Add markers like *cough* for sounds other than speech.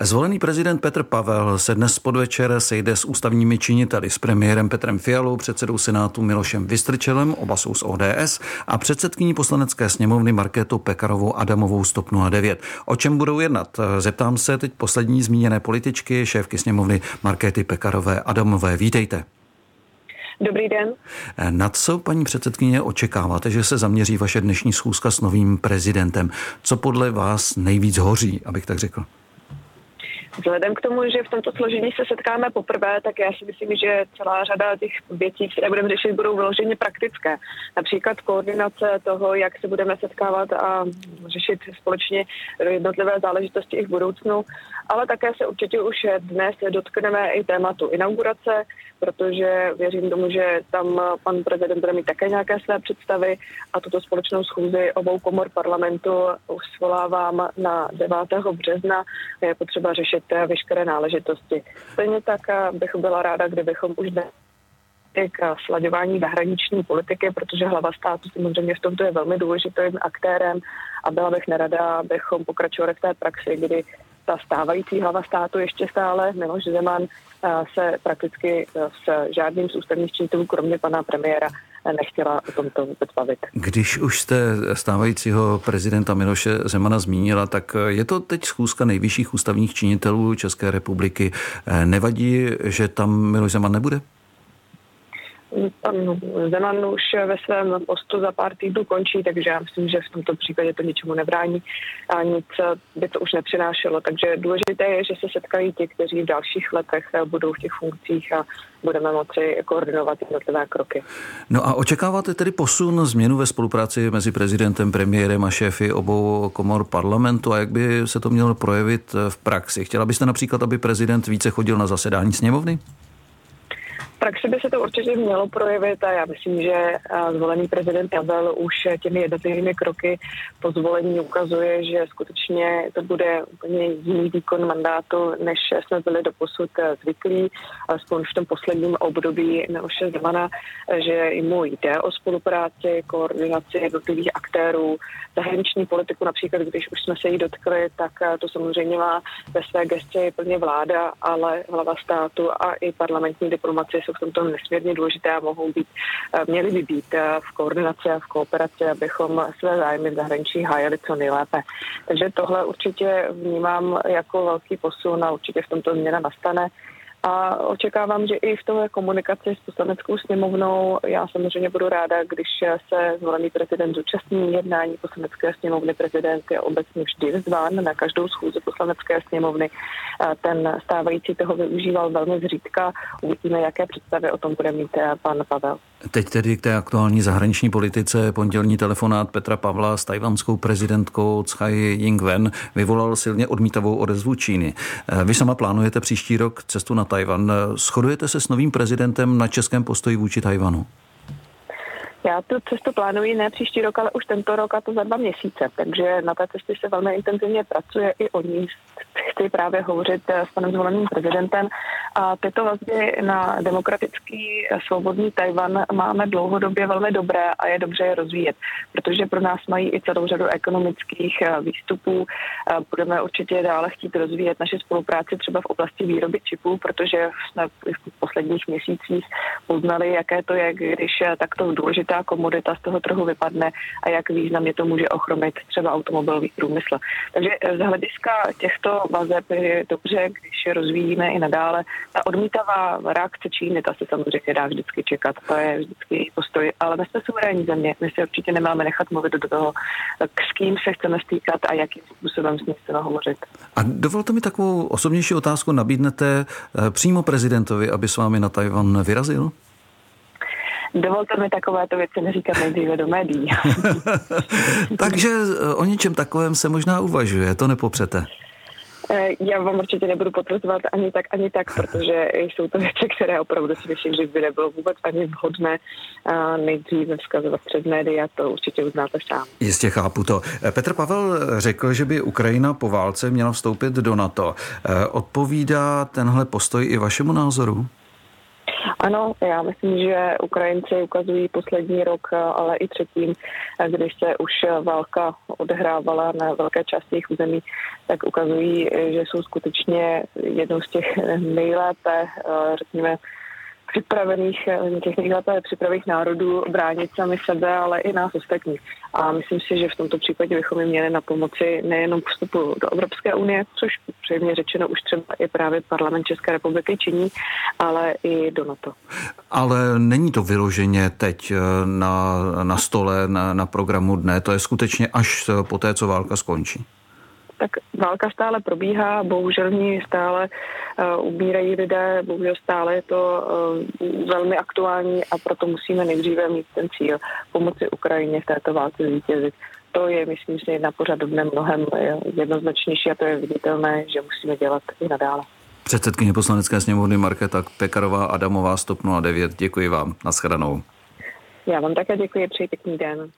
Zvolený prezident Petr Pavel se dnes podvečer sejde s ústavními činiteli, s premiérem Petrem Fialou, předsedou Senátu Milošem Vystrčelem, oba jsou z ODS, a předsedkyní poslanecké sněmovny Markétou Pekarovou Adamovou stop 09. O čem budou jednat? Zeptám se teď poslední zmíněné političky, šéfky sněmovny Markéty Pekarové Adamové. Vítejte. Dobrý den. Na co, paní předsedkyně, očekáváte, že se zaměří vaše dnešní schůzka s novým prezidentem? Co podle vás nejvíc hoří, abych tak řekl? Vzhledem k tomu, že v tomto složení se setkáme poprvé, tak já si myslím, že celá řada těch věcí, které budeme řešit, budou vyloženě praktické. Například koordinace toho, jak se budeme setkávat a řešit společně jednotlivé záležitosti i v budoucnu, ale také se určitě už dnes dotkneme i tématu inaugurace, protože věřím tomu, že tam pan prezident bude mít také nějaké své představy a tuto společnou schůzi obou komor parlamentu už svolávám na 9. března. Je potřeba řešit veškeré náležitosti. Stejně tak bych byla ráda, kdybychom už dnes k slaďování zahraniční politiky, protože hlava státu samozřejmě v tomto je velmi důležitým aktérem a byla bych nerada, abychom pokračovali v té praxi, kdy ta stávající hlava státu ještě stále, Miloš Zeman, se prakticky s žádným z ústavních činitelů, kromě pana premiéra, nechtěla o tomto vůbec bavit. Když už jste stávajícího prezidenta Miloše Zemana zmínila, tak je to teď schůzka nejvyšších ústavních činitelů České republiky. Nevadí, že tam Miloš Zeman nebude? Pan Zeman už ve svém postu za pár týdnů končí, takže já myslím, že v tomto případě to ničemu nebrání a nic by to už nepřinášelo. Takže důležité je, že se setkají ti, kteří v dalších letech budou v těch funkcích a budeme moci koordinovat jednotlivé kroky. No a očekáváte tedy posun, změnu ve spolupráci mezi prezidentem, premiérem a šéfy obou komor parlamentu a jak by se to mělo projevit v praxi? Chtěla byste například, aby prezident více chodil na zasedání sněmovny? Praxi by se to určitě mělo projevit a já myslím, že eh, zvolený prezident Pavel už těmi jednotlivými kroky po zvolení ukazuje, že skutečně to bude úplně jiný výkon mandátu, než jsme byli doposud eh, zvyklí, alespoň v tom posledním období Miloše Zemana, že mu jde o spolupráci, koordinaci jednotlivých aktérů, zahraniční politiku. Například, když už jsme se jí dotkli, tak eh, to samozřejmě má ve své gesci plně vláda, ale hlava státu a i parlamentní diplomacie jsou v tomto nesmírně důležité a mohou být, eh, měly by být eh, v koordinaci a v kooperaci, abychom své zájmy v zahraničí hájili co nejlépe. Takže tohle určitě vnímám jako velký posun a určitě v tomto změna nastane. A očekávám, že i v té komunikaci s poslaneckou sněmovnou já samozřejmě budu ráda, když se zvolený prezident zúčastní jednání poslanecké sněmovny. Prezident je obecně vždy zván na každou schůzi poslanecké sněmovny. Ten stávající toho využíval velmi zřídka. Uvidíme, jaké představy o tom bude mít eh, pan Pavel. Teď tedy k té aktuální zahraniční politice pondělní telefonát Petra Pavla s tajvanskou prezidentkou Tsai Ying-wen vyvolal silně odmítavou odezvu Číny. Eh, vy sama plánujete příští rok cestu na Tajvan. Shodujete se s novým prezidentem na českém postoji vůči Tajvanu? Já tu cestu plánuji ne příští rok, ale už tento rok a to za dva měsíce. Takže na té cestě se velmi intenzivně pracuje i o ní. Chci právě hovořit s panem zvoleným prezidentem. A tyto vazby na demokratický svobodný Tajvan máme dlouhodobě velmi dobré a je dobře je rozvíjet, protože pro nás mají i celou řadu ekonomických eh, výstupů. Eh, budeme určitě dále chtít rozvíjet naše spolupráci třeba v oblasti výroby čipů, protože jsme v posledních měsících poznali, jaké to je, když eh, takto důležitá komodita z toho trhu vypadne a jak významně to může ochromit třeba automobilový průmysl. Takže z hlediska těchto vazeb je dobře, když je rozvíjíme i nadále. Ta odmítavá reakce Číny, ta se samozřejmě dá vždycky čekat, to je vždycky postoj, ale my jsme suverénní země, my si určitě nemáme nechat mluvit do toho, s kým se chceme stýkat a jakým způsobem s ním chceme hovořit. A dovolte mi takovou osobnější otázku, nabídnete eh, přímo prezidentovi, aby s vámi na Tajvan vyrazil? Dovolte mi takovéto věci neříkat nejdříve do médií. *laughs* *laughs* Takže eh, o něčem takovém se možná uvažuje, to nepopřete. Eh, já vám určitě nebudu potvrzovat ani tak, ani tak, *laughs* protože jsou to věci, které opravdu si myslím, že by nebylo vůbec ani vhodné nejdříve vzkazovat před média, to určitě uznáte sám. Jistě chápu to. Eh, Petr Pavel řekl, že by Ukrajina po válce měla vstoupit do NATO. Odpovídá tenhle postoj i vašemu názoru? Ano, já myslím, že Ukrajinci ukazují poslední rok, ale i třetím, když se už válka odehrávala na velké části jejich území, tak ukazují, že jsou skutečně jednou z těch *laughs* nejlépe, řekněme, připravených, eh, těch nejlépe připravených národů bránit sami sebe, ale i nás ostatní. A myslím si, že v tomto případě bychom jim měli na pomoci nejenom vstupu do Evropské unie, což přejmě řečeno už třeba i právě parlament České republiky činí, ale i do NATO. Ale není to vyloženě teď eh, na, na stole, na, na programu dne, to je skutečně až po té, co válka skončí tak válka stále probíhá, bohužel ní stále uh, umírají lidé, bohužel stále je to uh, velmi aktuální a proto musíme nejdříve mít ten cíl pomoci Ukrajině v této válce zvítězit. To je, myslím si, na pořadobně mnohem eh, jednoznačnější a to je viditelné, že musíme dělat i nadále. Předsedkyně poslanecké sněmovny Markéta Pekarová Adamová 109. Děkuji vám. Naschledanou. Já vám také děkuji, přeji pěkný den.